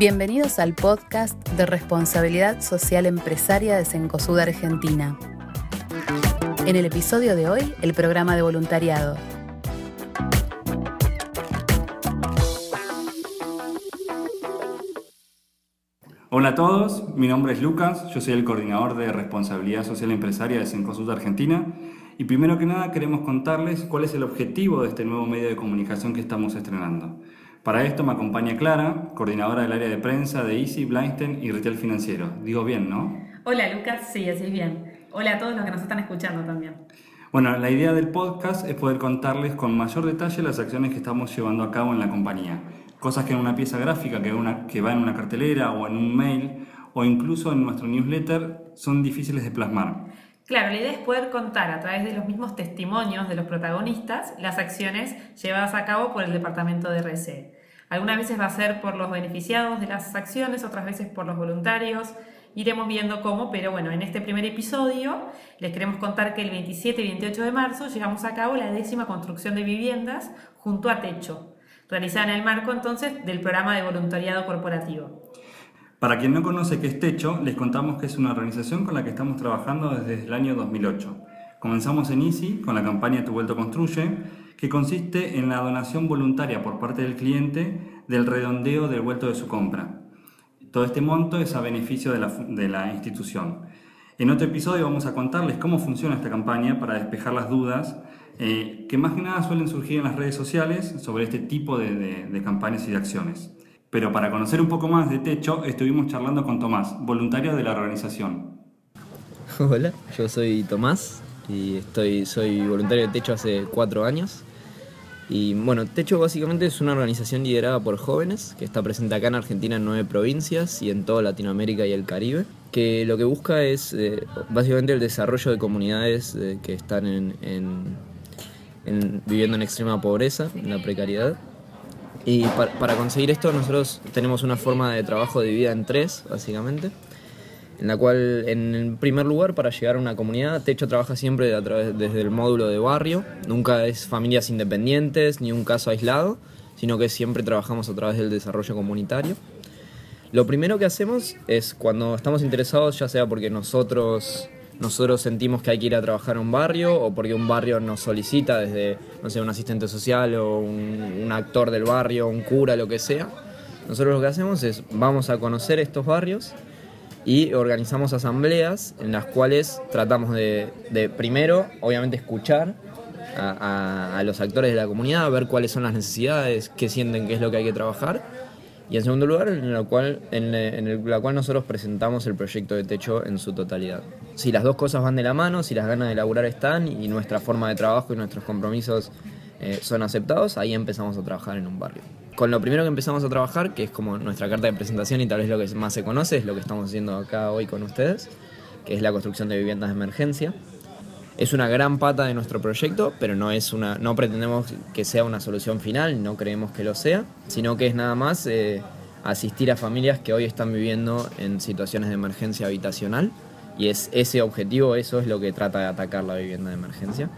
Bienvenidos al podcast de responsabilidad social empresaria de Cencosud Argentina. En el episodio de hoy, el programa de voluntariado. Hola a todos, mi nombre es Lucas, yo soy el coordinador de responsabilidad social empresaria de Cencosud Argentina y primero que nada queremos contarles cuál es el objetivo de este nuevo medio de comunicación que estamos estrenando. Para esto me acompaña Clara, coordinadora del área de prensa de Easy, Blindsten y Retail Financiero. Digo bien, ¿no? Hola Lucas, sí, así es bien. Hola a todos los que nos están escuchando también. Bueno, la idea del podcast es poder contarles con mayor detalle las acciones que estamos llevando a cabo en la compañía. Cosas que en una pieza gráfica, que, una, que va en una cartelera o en un mail o incluso en nuestro newsletter son difíciles de plasmar. Claro, la idea es poder contar a través de los mismos testimonios de los protagonistas las acciones llevadas a cabo por el departamento de RC. Algunas veces va a ser por los beneficiados de las acciones, otras veces por los voluntarios. Iremos viendo cómo, pero bueno, en este primer episodio les queremos contar que el 27 y 28 de marzo llevamos a cabo la décima construcción de viviendas junto a Techo, realizada en el marco entonces del programa de voluntariado corporativo. Para quien no conoce qué es Techo, les contamos que es una organización con la que estamos trabajando desde el año 2008. Comenzamos en Easy con la campaña Tu Vuelto Construye, que consiste en la donación voluntaria por parte del cliente del redondeo del vuelto de su compra. Todo este monto es a beneficio de la, de la institución. En otro episodio vamos a contarles cómo funciona esta campaña para despejar las dudas eh, que más que nada suelen surgir en las redes sociales sobre este tipo de, de, de campañas y de acciones. Pero para conocer un poco más de Techo, estuvimos charlando con Tomás, voluntario de la organización. Hola, yo soy Tomás y estoy, soy voluntario de Techo hace cuatro años. Y bueno, Techo básicamente es una organización liderada por jóvenes que está presente acá en Argentina en nueve provincias y en toda Latinoamérica y el Caribe, que lo que busca es eh, básicamente el desarrollo de comunidades eh, que están en, en, en, viviendo en extrema pobreza, en la precariedad, y para, para, conseguir esto nosotros tenemos una forma de trabajo dividida en tres, básicamente, en la cual, en primer lugar, para llegar a una comunidad, Techo trabaja siempre a través, desde el módulo de barrio, nunca es familias independientes ni un caso aislado, sino que siempre trabajamos a través del desarrollo comunitario. Lo primero que hacemos es cuando estamos interesados, ya sea porque nosotros nosotros sentimos que hay que ir a trabajar a un barrio o porque un barrio nos solicita desde, no sé, un asistente social o un, un, actor del barrio, un cura, lo que sea. Nosotros lo que hacemos es vamos a conocer estos barrios y organizamos asambleas en las cuales tratamos de, de primero, obviamente, escuchar a, a, a los actores de la comunidad, ver cuáles son las necesidades, qué sienten que es lo que hay que trabajar y en segundo lugar, en la cual, en, en el, la cual nosotros presentamos el proyecto de techo en su totalidad. Si las dos cosas van de la mano, si las ganas de laburar están y nuestra forma de trabajo y nuestros compromisos eh, son aceptados, ahí empezamos a trabajar en un barrio. Con lo primero que empezamos a trabajar, que es como nuestra carta de presentación y tal vez lo que más se conoce, es lo que estamos haciendo acá hoy con ustedes, que es la construcción de viviendas de emergencia. Es una gran pata de nuestro proyecto, pero no, es una, no pretendemos que sea una solución final, no creemos que lo sea, sino que es nada más eh, asistir a familias que hoy están viviendo en situaciones de emergencia habitacional y es ese objetivo, eso es lo que trata de atacar la vivienda de emergencia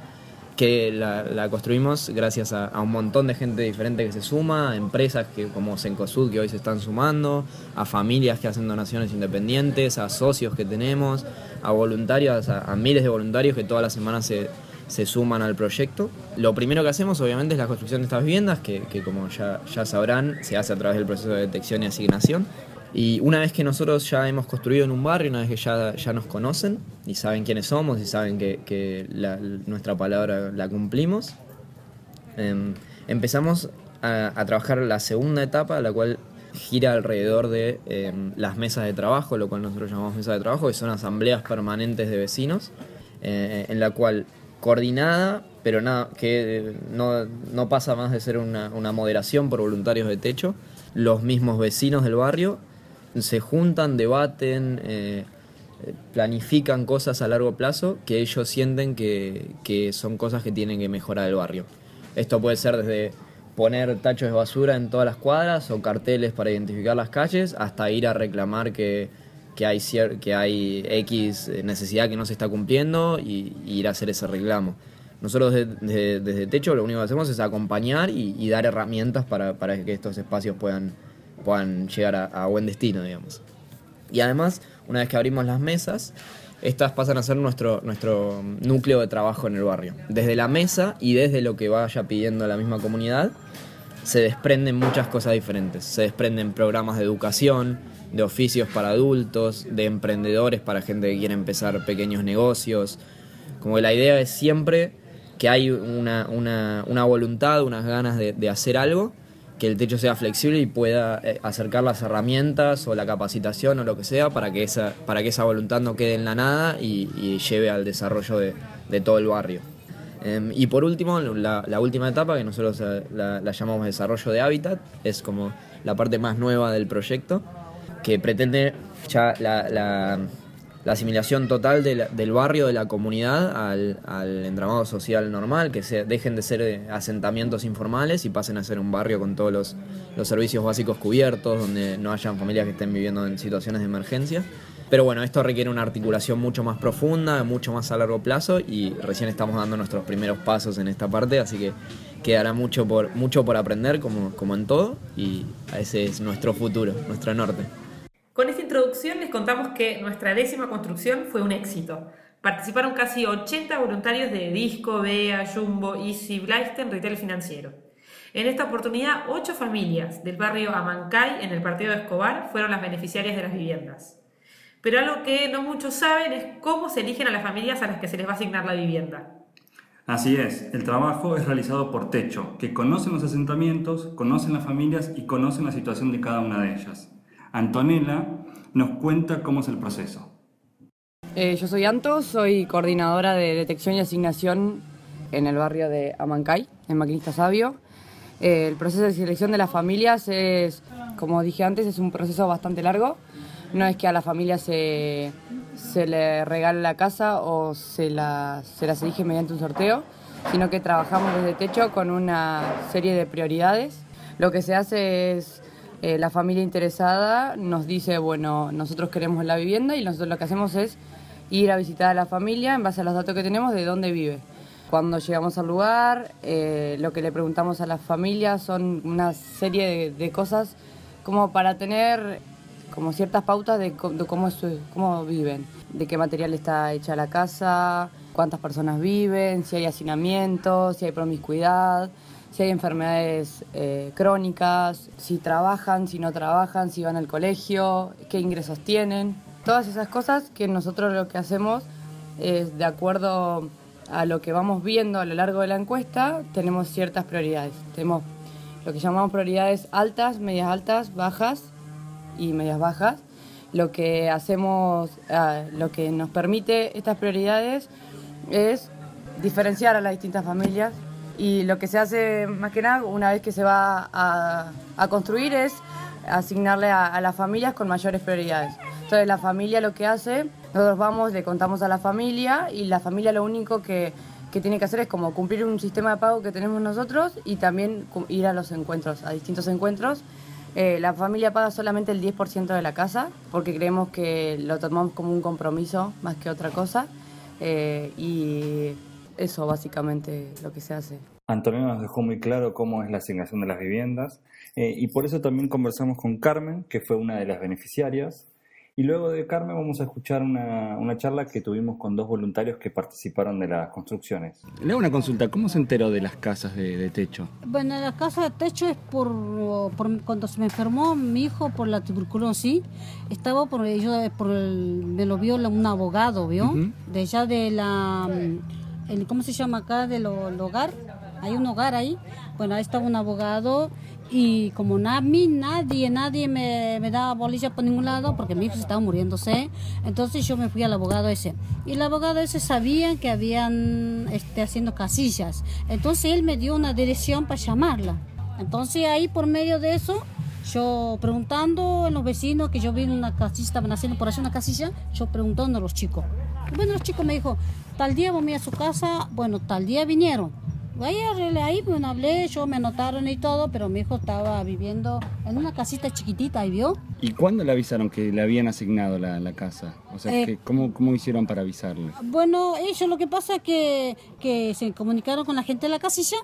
que la, la construimos gracias a, a, un montón de gente diferente que se suma, a empresas que, como Sencosud que hoy se están sumando, a familias que hacen donaciones independientes, a socios que tenemos, a voluntarios, a, a miles de voluntarios que todas las semanas se, se, suman al proyecto. Lo primero que hacemos obviamente es la construcción de estas viviendas, que, que como ya, ya sabrán se hace a través del proceso de detección y asignación. Y una vez que nosotros ya hemos construido en un barrio, una vez que ya, ya nos conocen y saben quiénes somos y saben que, que nuestra palabra la cumplimos, eh, empezamos a, trabajar la segunda etapa, la cual gira alrededor de eh, las mesas de trabajo, lo cual nosotros llamamos mesas de trabajo, que son asambleas permanentes de vecinos, eh, en la cual coordinada, pero nada, que no, no pasa más de ser una, una moderación por voluntarios de techo, los mismos vecinos del barrio se juntan, debaten, eh, planifican cosas a largo plazo que ellos sienten que, que, son cosas que tienen que mejorar el barrio. Esto puede ser desde poner tachos de basura en todas las cuadras o carteles para identificar las calles hasta ir a reclamar que, que, hay, que hay X necesidad que no se está cumpliendo y, ir a hacer ese reclamo. Nosotros desde, desde, desde Techo lo único que hacemos es acompañar y, y dar herramientas para, para que estos espacios puedan puedan llegar a, buen destino, digamos. Y además, una vez que abrimos las mesas, estas pasan a ser nuestro, nuestro núcleo de trabajo en el barrio. Desde la mesa y desde lo que vaya pidiendo la misma comunidad, se desprenden muchas cosas diferentes. Se desprenden programas de educación, de oficios para adultos, de emprendedores para gente que quiere empezar pequeños negocios. Como la idea es siempre que hay una, una, una voluntad, unas ganas de hacer algo que el techo sea flexible y pueda eh, acercar las herramientas o la capacitación o lo que sea para que esa, para que esa voluntad no quede en la nada y, lleve al desarrollo de, todo el barrio. Em, y por último, la, última etapa, que nosotros eh, la llamamos desarrollo de hábitat, es como la parte más nueva del proyecto, que pretende ya la, la- la asimilación total del barrio, de la comunidad, al, al entramado social normal, que se, dejen de ser eh, asentamientos informales y pasen a ser un barrio con todos los, los servicios básicos cubiertos, donde no hayan familias que estén viviendo en situaciones de emergencia. Pero bueno, esto requiere una articulación mucho más profunda, mucho más a largo plazo y recién estamos dando nuestros primeros pasos en esta parte, así que quedará mucho por, mucho por aprender como, como en todo y ese es nuestro futuro, nuestro norte. Con esta introducción les contamos que nuestra décima construcción fue un éxito. Participaron casi 80 voluntarios de Disco, Bea, Jumbo, Easy, Blaisten, Retail Financiero. En esta oportunidad, ocho familias del barrio Amancay, en el partido de Escobar, fueron las beneficiarias de las viviendas. Pero algo que no muchos saben es cómo se eligen a las familias a las que se les va a asignar la vivienda. Así es, el trabajo es realizado por Techo, que conocen los asentamientos, conocen las familias y conocen la situación de cada una de ellas. Antonella nos cuenta cómo es el proceso. Eh, yo soy Anto, soy coordinadora de detección y asignación en el barrio de Amancay, en Maquinista Sabio. Eh, el proceso de selección de las familias es, como dije antes, es un proceso bastante largo. No es que a la familia se, se le regale la casa o se, la, se las elige mediante un sorteo, sino que trabajamos desde techo con una serie de prioridades. Lo que se hace es eh, la familia interesada nos dice, bueno, nosotros queremos la vivienda y nosotros lo que hacemos es ir a visitar a la familia en base a los datos que tenemos de dónde vive. Cuando llegamos al lugar, eh, lo que le preguntamos a la familia son una serie de, de cosas como para tener como ciertas pautas de, de cómo, es cómo viven, de qué material está hecha la casa, cuántas personas viven, si hay hacinamiento, si hay promiscuidad, si hay enfermedades eh, crónicas, si trabajan, si no trabajan, si van al colegio, qué ingresos tienen. Todas esas cosas que nosotros lo que hacemos es de acuerdo a lo que vamos viendo a lo largo de la encuesta, tenemos ciertas prioridades. Tenemos lo que llamamos prioridades altas, medias altas, bajas y medias bajas. Lo que hacemos, ah, lo que nos permite estas prioridades es diferenciar a las distintas familias y lo que se hace más que nada una vez que se va a, a construir es asignarle a, a las familias con mayores prioridades. Entonces la familia lo que hace, nosotros vamos, le contamos a la familia y la familia lo único que, que tiene que hacer es como cumplir un sistema de pago que tenemos nosotros y también ir a los encuentros, a distintos encuentros. Eh, la familia paga solamente el 10% de la casa porque creemos que lo tomamos como un compromiso más que otra cosa eh, y eso básicamente lo que se hace. Antonella nos dejó muy claro cómo es la asignación de las viviendas eh, y por eso también conversamos con Carmen, que fue una de las beneficiarias. Y luego de Carmen vamos a escuchar una, una charla que tuvimos con dos voluntarios que participaron de las construcciones. Le hago una consulta, ¿cómo se enteró de las casas de, de techo? Bueno, la casa de techo es por, por cuando se me enfermó mi hijo por la tuberculosis. Estaba por ello, por el- me lo vio un abogado, ¿vio? De allá de la, el, ¿cómo se llama acá? Del el hogar. Hay un hogar ahí. Bueno, ahí estaba un abogado y como na- a mí nadie, nadie me, me daba bolilla por ningún lado porque mi hijo estaba muriéndose, entonces yo me fui al abogado ese. Y el abogado ese sabía que habían este, haciendo casillas, entonces él me dio una dirección para llamarla. Entonces ahí por medio de eso, yo preguntando a los vecinos que yo vi una casilla, estaban haciendo por allá una casilla, yo preguntando a los chicos. Y bueno, los chicos me dijo, tal día voy a su casa, bueno, tal día vinieron. Vaya, ahí bueno, hablé, yo me anotaron y todo, pero mi hijo estaba viviendo en una casita chiquitita, ¿ahí vio? ¿Y cuándo le avisaron que le habían asignado la, la casa? O sea, Eh, que, ¿cómo, ¿cómo hicieron para avisarle? Bueno, ellos lo que pasa es que, que se comunicaron con la gente de la casilla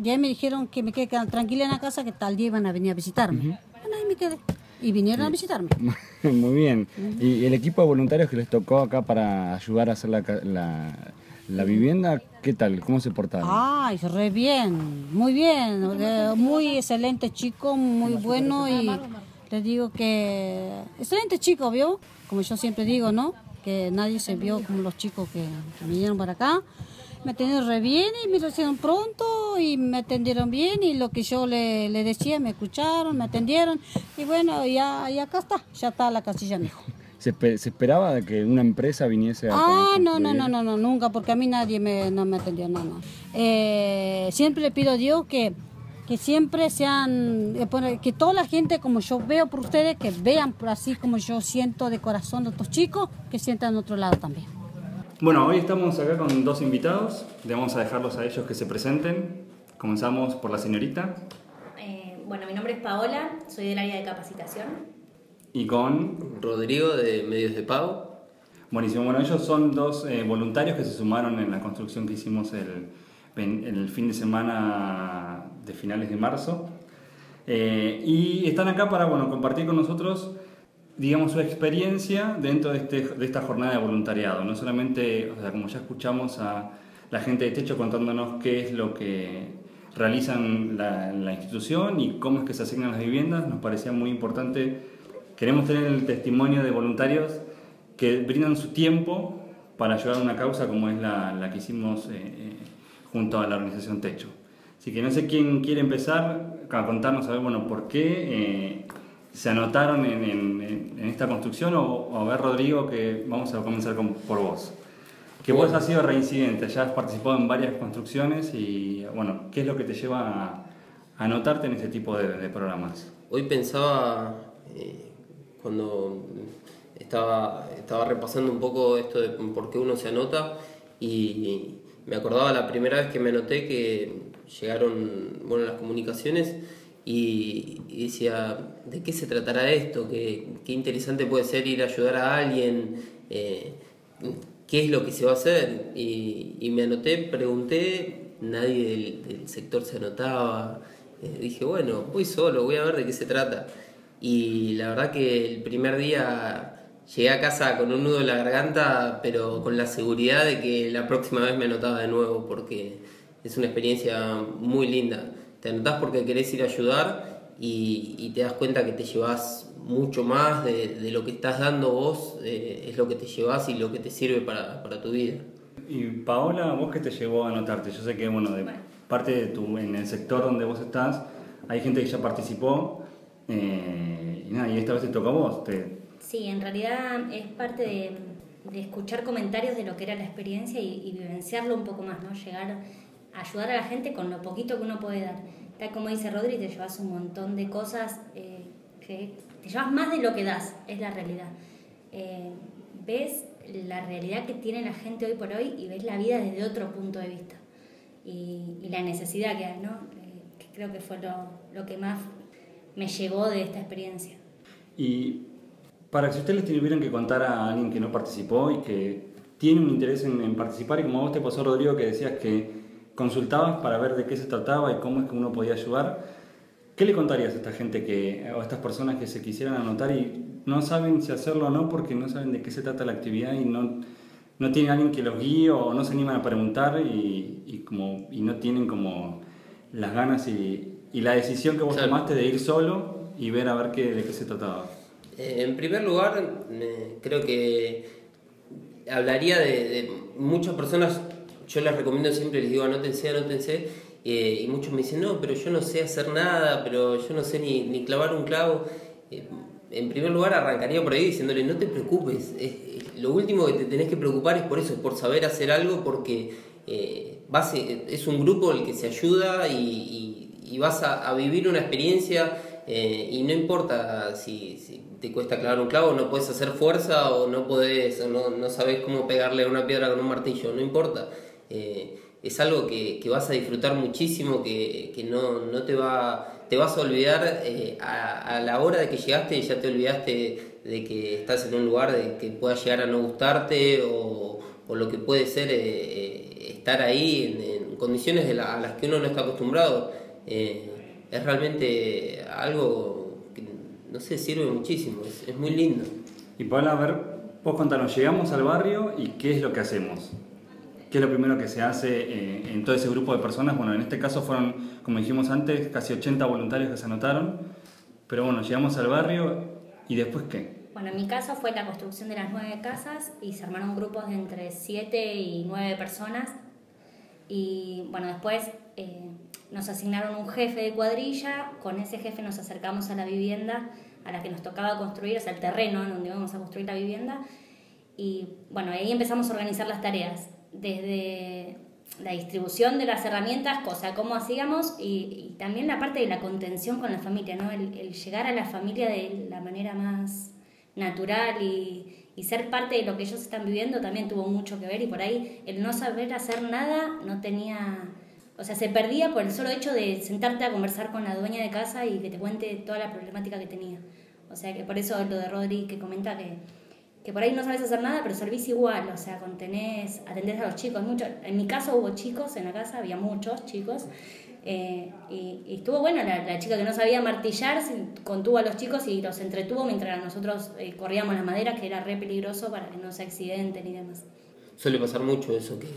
y ahí me dijeron que me quede tranquila en la casa que tal día iban a venir a visitarme. Bueno, y me quedé. Y vinieron a visitarme. Muy bien. ¿Y el equipo de voluntarios que les tocó acá para ayudar a hacer la, la, la vivienda, qué tal? ¿Cómo se portaron? Ay, re bien, muy bien, eh, muy excelente chico, muy bueno y le digo que excelente chico, ¿vio? Como yo siempre digo, ¿no? Que nadie se vio como los chicos que vinieron para acá. Me atendieron re bien y me recibieron pronto y me atendieron bien y lo que yo le, le decía me escucharon, me atendieron y bueno, ya, y acá está, ya está la casilla, mijo. ¿Se, se esperaba que una empresa viniese a Ah, no, no, no, no, no, nunca, porque a mí nadie me, no me atendió, no, no. Eh, siempre le pido a Dios que, que siempre sean, eh, que toda la gente, como yo veo por ustedes, que vean por así como yo siento de corazón de estos chicos, que sientan en otro lado también. Bueno, hoy estamos acá con dos invitados. Le vamos a dejarlos a ellos que se presenten. Comenzamos por la señorita Eh, bueno, mi nombre es Paola, soy del área de capacitación. y con... Rodrigo de Medios de Pago. Buenísimo. Bueno, ellos son dos eh, voluntarios que se sumaron en la construcción que hicimos el, en- el fin de semana de finales de marzo. Eh, y están acá para bueno, compartir con nosotros, digamos, su experiencia dentro de, este- de esta jornada de voluntariado. No solamente, o sea, como ya escuchamos a la gente de Techo contándonos qué es lo que realizan la, la institución y cómo es que se asignan las viviendas, nos parecía muy importante. Queremos tener el testimonio de voluntarios que brindan su tiempo para ayudar a una causa como es la, la que hicimos eh, eh, junto a la organización Techo. Así que no sé quién quiere empezar a contarnos a ver, bueno, por qué eh, se anotaron en, esta construcción o, o a ver, Rodrigo, que vamos a comenzar por vos. Que vos has sido reincidente, ya has participado en varias construcciones y, bueno, ¿qué es lo que te lleva a, anotarte en este tipo de, de programas? Hoy pensaba, eh, cuando estaba, estaba repasando un poco esto de por qué uno se anota, y me acordaba la primera vez que me anoté que llegaron bueno, las comunicaciones y, decía, ¿de qué se tratará esto? ¿Qué, qué interesante puede ser ir a ayudar a alguien? Eh, ¿Qué es lo que se va a hacer? Y, me anoté, pregunté, nadie del, del sector se anotaba. Eh, dije, bueno, voy solo, voy a ver de qué se trata. Y la verdad que el primer día llegué a casa con un nudo en la garganta, pero con la seguridad de que la próxima vez me anotaba de nuevo, porque es una experiencia muy linda. Te anotás porque querés ir a ayudar y, y te das cuenta que te llevas mucho más de, de lo que estás dando vos, eh, es lo que te llevas y lo que te sirve para, para tu vida. Y Paola, ¿vos qué te llevó a anotarte? Yo sé que, bueno, de parte de tu, en el sector donde vos estás, hay gente que ya participó eh, y nada, y esta vez te toca a vos. Te, Sí, en realidad es parte de, de escuchar comentarios de lo que era la experiencia y, y vivenciarlo un poco más, ¿no? Llegar a ayudar a la gente con lo poquito que uno puede dar. Tal como dice Rodri, te llevas un montón de cosas eh, que te llevas más de lo que das, es la realidad. Eh, ves la realidad que tiene la gente hoy por hoy y ves la vida desde otro punto de vista. Y, y la necesidad que hay, ¿no? Eh, que creo que fue lo, lo que más me llegó de esta experiencia. y para que si ustedes les tuvieran que contar a alguien que no participó y que tiene un interés en, en participar, y como a vos te pasó, Rodrigo, que decías que consultabas para ver de qué se trataba y cómo es que uno podía ayudar, ¿qué le contarías a esta gente que, o a estas personas que se quisieran anotar y no saben si hacerlo o no porque no saben de qué se trata la actividad y no, no tienen alguien que los guíe o no se animan a preguntar y, y como, y no tienen como las ganas y, y la decisión que vos Claro. tomaste de ir solo y ver a ver qué, de qué se trataba? Eh, En primer lugar, eh, creo que hablaría de, de muchas personas, yo les recomiendo siempre, les digo anótense, anótense, eh, y muchos me dicen, no, pero yo no sé hacer nada, pero yo no sé ni, ni clavar un clavo. Eh, en primer lugar, arrancaría por ahí diciéndole, no te preocupes, es- es- lo último que te tenés que preocupar es por eso, por saber hacer algo, porque eh, es un grupo el que se ayuda y, y- vas a, vivir una experiencia eh, y no importa si, te cuesta clavar un clavo, no puedes hacer fuerza o no podés, no, no sabes cómo pegarle a una piedra con un martillo, no importa. Eh, es algo que, que vas a disfrutar muchísimo, que, que no, no te va, te vas a olvidar eh, a, a la hora de que llegaste, ya te olvidaste de que estás en un lugar de que pueda llegar a no gustarte o, o lo que puede ser eh, estar ahí en, condiciones de a las que uno no está acostumbrado. Es realmente algo que no sé, sirve muchísimo, es, es muy lindo. Y Paola, a ver, vos contanos, llegamos al barrio y qué es lo que hacemos. ¿Qué es lo primero que se hace eh, en todo ese grupo de personas? Bueno, en este caso fueron, como dijimos antes, casi 80 voluntarios que se anotaron. Pero bueno, llegamos al barrio y después qué? Bueno, en mi caso fue la construcción de las nueve casas y se armaron grupos de entre siete y nueve personas. Y bueno, después eh, nos asignaron un jefe de cuadrilla, con ese jefe nos acercamos a la vivienda a la que nos tocaba construir, o sea, el terreno en donde íbamos a construir la vivienda. Y bueno, ahí empezamos a organizar las tareas desde la distribución de las herramientas, cosa cómo hacíamos, y, también la parte de la contención con la familia, ¿no? El, llegar a la familia de la manera más natural y, ser parte de lo que ellos están viviendo también tuvo mucho que ver, y por ahí el no saber hacer nada no tenía, o sea, se perdía por el solo hecho de sentarte a conversar con la dueña de casa y que te cuente toda la problemática que tenía. O sea, que por eso lo de Rodri que comenta que que por ahí no sabes hacer nada, pero servís igual, o sea, contenés, atendés a los chicos. Mucho, en mi caso hubo chicos en la casa, había muchos chicos, eh, y, estuvo bueno, la, chica que no sabía martillar contuvo a los chicos y los entretuvo mientras nosotros eh, corríamos las maderas, que era re peligroso para que no se accidenten y demás. Suele pasar mucho eso, que,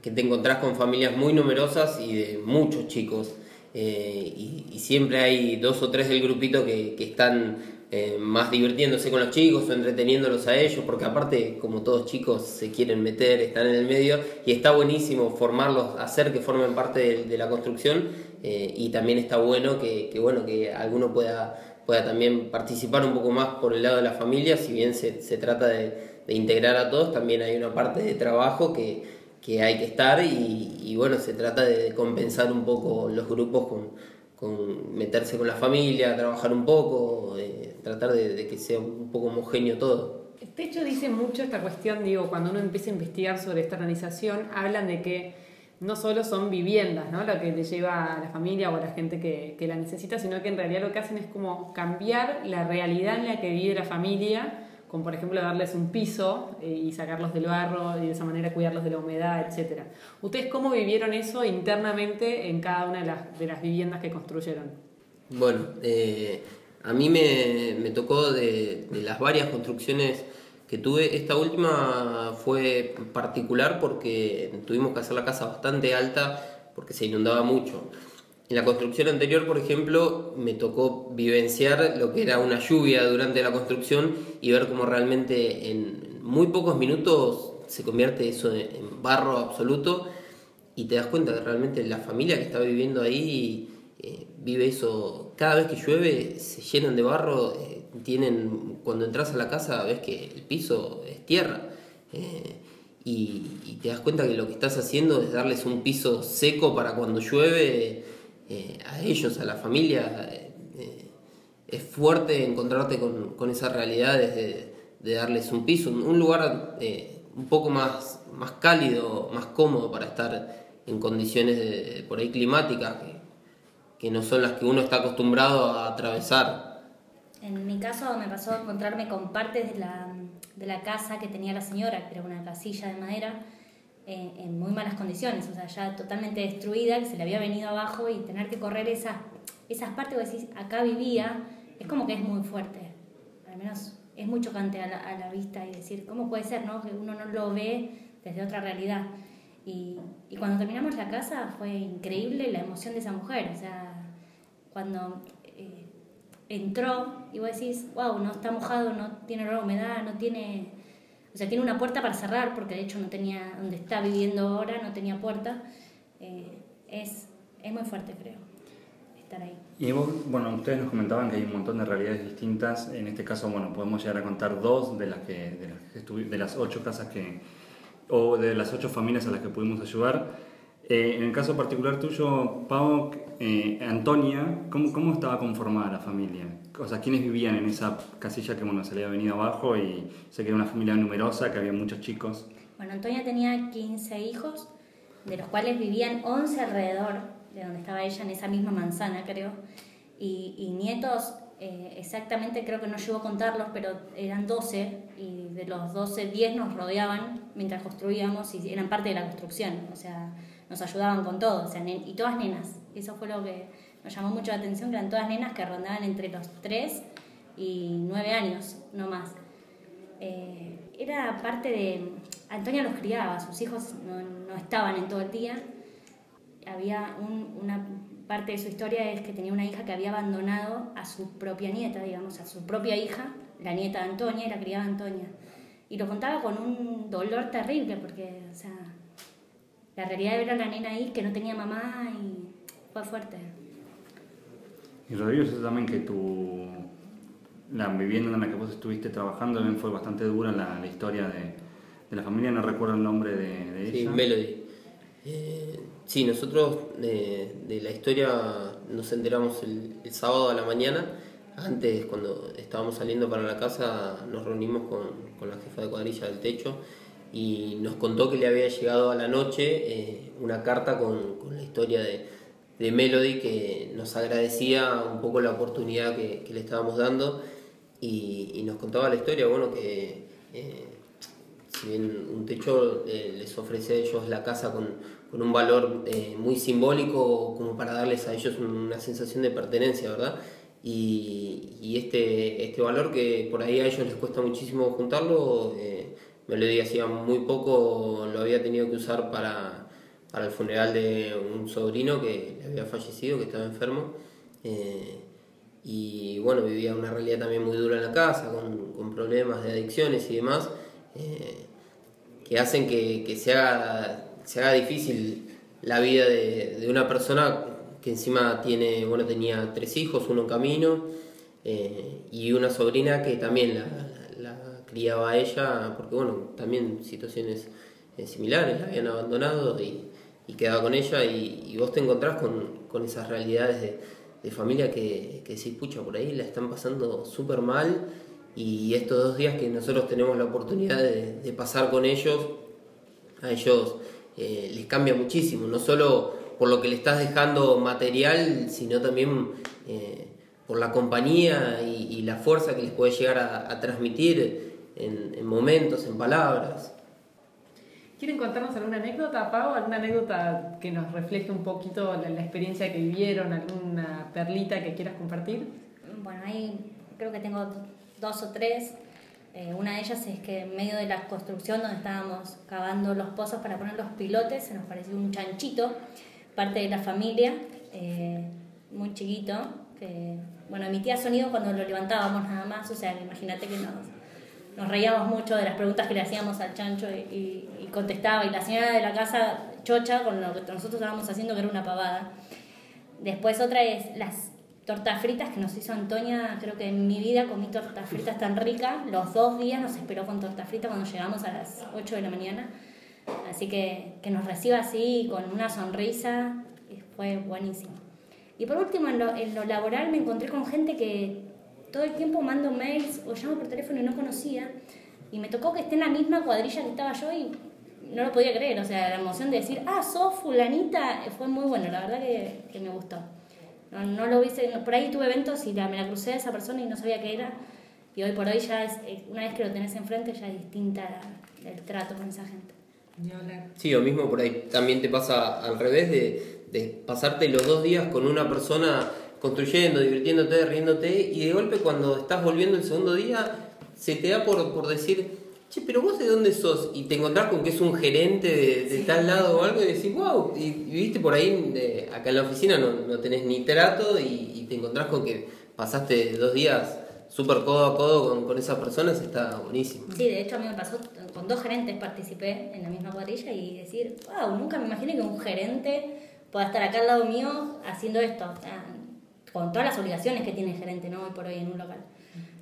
que te encontrás con familias muy numerosas y de muchos chicos, eh, y, y, siempre hay dos o tres del grupito que, que están eh, más divirtiéndose con los chicos o entreteniéndolos a ellos, porque aparte, como todos chicos se quieren meter, están en el medio, y está buenísimo formarlos, hacer que formen parte de, la construcción, eh, y también está bueno que, bueno que alguno pueda, pueda también participar un poco más por el lado de la familia, si bien se, se trata de, integrar a todos, también hay una parte de trabajo que, que hay que estar, y, bueno, se trata de compensar un poco los grupos con con meterse con la familia, trabajar un poco, eh, tratar de, que sea un poco homogéneo todo. De hecho dice mucho esta cuestión, digo, cuando uno empieza a investigar sobre esta organización, hablan de que no solo son viviendas, ¿no? Lo que le lleva a la familia o a la gente que, que la necesita, sino que en realidad lo que hacen es como cambiar la realidad en la que vive la familia como por ejemplo darles un piso eh, y sacarlos del barro y de esa manera cuidarlos de la humedad, etc. ¿Ustedes cómo vivieron eso internamente en cada una de las, de las viviendas que construyeron? Bueno, eh, a mí me, me tocó de, de, las varias construcciones que tuve, esta última fue particular porque tuvimos que hacer la casa bastante alta porque se inundaba mucho. En la construcción anterior, por ejemplo, me tocó vivenciar lo que era una lluvia durante la construcción y ver cómo realmente en muy pocos minutos se convierte eso en barro absoluto y te das cuenta que realmente la familia que está viviendo ahí eh, vive eso. Cada vez que llueve se llenan de barro, eh, tienen cuando entras a la casa ves que el piso es tierra. Eh, y, y, te das cuenta que lo que estás haciendo es darles un piso seco para cuando llueve eh, a ellos, a la familia, eh, eh, es fuerte encontrarte con, con esa realidad de, de, darles un piso, un lugar un poco más, más cálido, más cómodo para estar en condiciones de, por ahí climáticas que, que no son las que uno está acostumbrado a atravesar. En mi caso me pasó encontrarme con partes de la, de la casa que tenía la señora, que era una casilla de madera, en muy malas condiciones, o sea, ya totalmente destruida, que se le había venido abajo y tener que correr esas, esas partes, vos decís, acá vivía, es como que es muy fuerte, al menos es muy chocante a la, a la vista y decir, ¿cómo puede ser, no? Que uno no lo ve desde otra realidad. Y, y, cuando terminamos la casa fue increíble la emoción de esa mujer, o sea, cuando eh, entró y vos decís, wow, no está mojado, no tiene humedad, no tiene o sea, tiene una puerta para cerrar, porque de hecho no tenía, donde está viviendo ahora, no tenía puerta. Eh, es, es muy fuerte, creo, estar ahí. Y vos, bueno, ustedes nos comentaban que hay un montón de realidades distintas. En este caso, bueno, podemos llegar a contar dos de las que, de las, de las ocho casas que, o de las ocho familias a las que pudimos ayudar. Eh, en el caso particular tuyo, Pau, eh, Antonia, ¿cómo, ¿cómo, estaba conformada la familia? O sea, ¿quiénes vivían en esa casilla que bueno, se le había venido abajo y sé que era una familia numerosa, que había muchos chicos? Bueno, Antonia tenía 15 hijos, de los cuales vivían 11 alrededor de donde estaba ella, en esa misma manzana, creo. Y, y nietos, eh, exactamente creo que no llegó a contarlos, pero eran 12, y de los 12, 10 nos rodeaban mientras construíamos y eran parte de la construcción. O sea, nos ayudaban con todo, o sea, y todas nenas. Eso fue lo que nos llamó mucho la atención, que eran todas nenas que rondaban entre los 3 y nueve años, no más. Eh, era parte de... Antonia los criaba, sus hijos no, no estaban en todo el día. Había un- una parte de su historia es que tenía una hija que había abandonado a su propia nieta, digamos, a su propia hija, la nieta de Antonia, y la criaba Antonia. Y lo contaba con un dolor terrible, porque, o sea, la realidad de ver a la nena ahí que no tenía mamá y fue fuerte. Y Rodrigo, yo sé también que tu, la vivienda en la que vos estuviste trabajando también fue bastante dura la, la historia de, de la familia, no recuerdo el nombre de, de Sí, ella. Melody. Eh, sí, nosotros de, de la historia nos enteramos el, el sábado a la mañana. Antes, cuando estábamos saliendo para la casa, nos reunimos con, con la jefa de cuadrilla del techo y nos contó que le había llegado a la noche eh, una carta con, con la historia de, de Melody que nos agradecía un poco la oportunidad que, que le estábamos dando y, y nos contaba la historia, bueno, que eh, si bien un techo eh, les ofrece a ellos la casa con, con un valor eh, muy simbólico como para darles a ellos una sensación de pertenencia, ¿verdad? Y, y este, este valor que por ahí a ellos les cuesta muchísimo juntarlo, me lo hacía muy poco, lo había tenido que usar para, para el funeral de un sobrino que había fallecido, que estaba enfermo. eh, y bueno, vivía una realidad también muy dura en la casa, con, con problemas de adicciones y demás, eh, que hacen que, que se, haga, difícil la vida de, de una persona que encima tiene, bueno, tenía tres hijos, uno en camino, eh, y una sobrina que también la criaba a ella, porque bueno, también situaciones eh, similares, la habían abandonado y, quedaba con ella, y, vos te encontrás con, con esas realidades de, de familia que, que decís, pucha, por ahí la están pasando súper mal, y estos dos días que nosotros tenemos la oportunidad de, pasar con ellos, a ellos eh, les cambia muchísimo, no solo por lo que le estás dejando material, sino también eh, por la compañía y, la fuerza que les puede llegar a transmitir en, en momentos, en palabras. ¿Quieren contarnos alguna anécdota, Pau? ¿Alguna anécdota que nos refleje un poquito la, la experiencia que vivieron? ¿Alguna perlita que quieras compartir? Bueno, ahí creo que tengo dos o tres. Eh, una de ellas es que en medio de la construcción donde estábamos cavando los pozos para poner los pilotes, se nos pareció un chanchito, parte de la familia, eh, muy chiquito, que bueno, emitía sonido cuando lo levantábamos nada más, o sea, imagínate que nos, nos reíamos mucho de las preguntas que le hacíamos al chancho y, contestaba, y la señora de la casa chocha con lo que nosotros estábamos haciendo, que era una pavada. Después otra es las tortas fritas que nos hizo Antonia, creo que en mi vida comí tortas fritas tan ricas, los dos días nos esperó con torta frita cuando llegamos a las 8 de la mañana, así que que nos reciba así, con una sonrisa, fue buenísimo. Y por último, en lo laboral me encontré con gente que todo el tiempo mando mails o llamo por teléfono y no conocía, y me tocó que esté en la misma cuadrilla que estaba yo y no lo podía creer, o sea, la emoción de decir, ah, sos fulanita, fue muy bueno, la verdad que, que me gustó. No, no lo hice, no- por ahí tuve eventos y la- me la crucé a esa persona y no sabía qué era. Y hoy por hoy ya es, una vez que lo tenés enfrente, ya es distinta el trato con esa gente. Sí, o mismo por ahí también te pasa al revés de, de pasarte los dos días con una persona construyendo, divirtiéndote, riéndote, y de golpe cuando estás volviendo el segundo día, se te da por, por decir, che, pero vos de dónde sos, y te encontrás con que es un gerente de, de tal lado o algo, y decís, wow, y, y viste por ahí, de- acá en la oficina no, no tenés ni trato, y, y te encontrás con que pasaste dos días súper codo a codo con, con esas personas, está buenísimo. Sí, de hecho a mí me pasó, con dos gerentes participé en la misma cuadrilla y decir, wow, nunca me imaginé que un gerente pueda estar acá al lado mío haciendo esto, con todas las obligaciones que tiene el gerente, ¿no? Hoy por hoy en un local.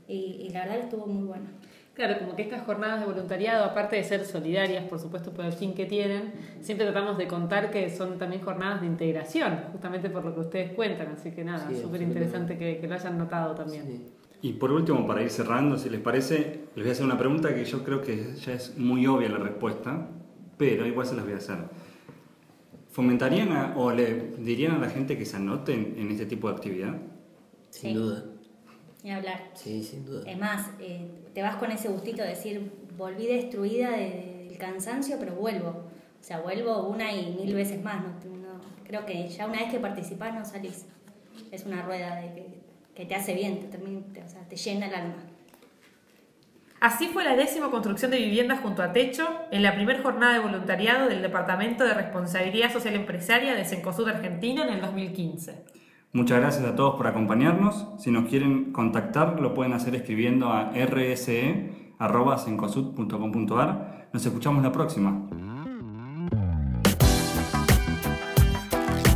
Y, y la verdad estuvo muy bueno. Claro, como que estas jornadas de voluntariado, aparte de ser solidarias, por supuesto, por el fin que tienen, siempre tratamos de contar que son también jornadas de integración, justamente por lo que ustedes cuentan. Así que nada, Sí, súper interesante que, que lo hayan notado también. Sí. Y por último, para ir cerrando, si les parece, les voy a hacer una pregunta que yo creo que ya es muy obvia la respuesta, pero igual se las voy a hacer. ¿Fomentarían a- o le dirían a la gente que se anoten en este tipo de actividad? Sin Sí. duda. Ni hablar. Sí, sin duda. Es más, eh, te vas con ese gustito de decir, volví destruida de- del cansancio, pero vuelvo. O sea, vuelvo una y mil veces más. No, no- creo que ya una vez que participás no salís. Es una rueda de que que te hace bien, te, termina- te- o sea, te llena el alma. Así fue la décima construcción de viviendas junto a Techo en la primera jornada de voluntariado del Departamento de Responsabilidad Social Empresaria de Cencosud Argentina en el 2015. Muchas gracias a todos por acompañarnos. Si nos quieren contactar, lo pueden hacer escribiendo a rse.cencosud.com.ar. Nos escuchamos la próxima.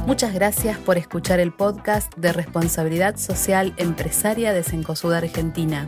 Muchas gracias por escuchar el podcast de Responsabilidad Social Empresaria de Cencosud Argentina.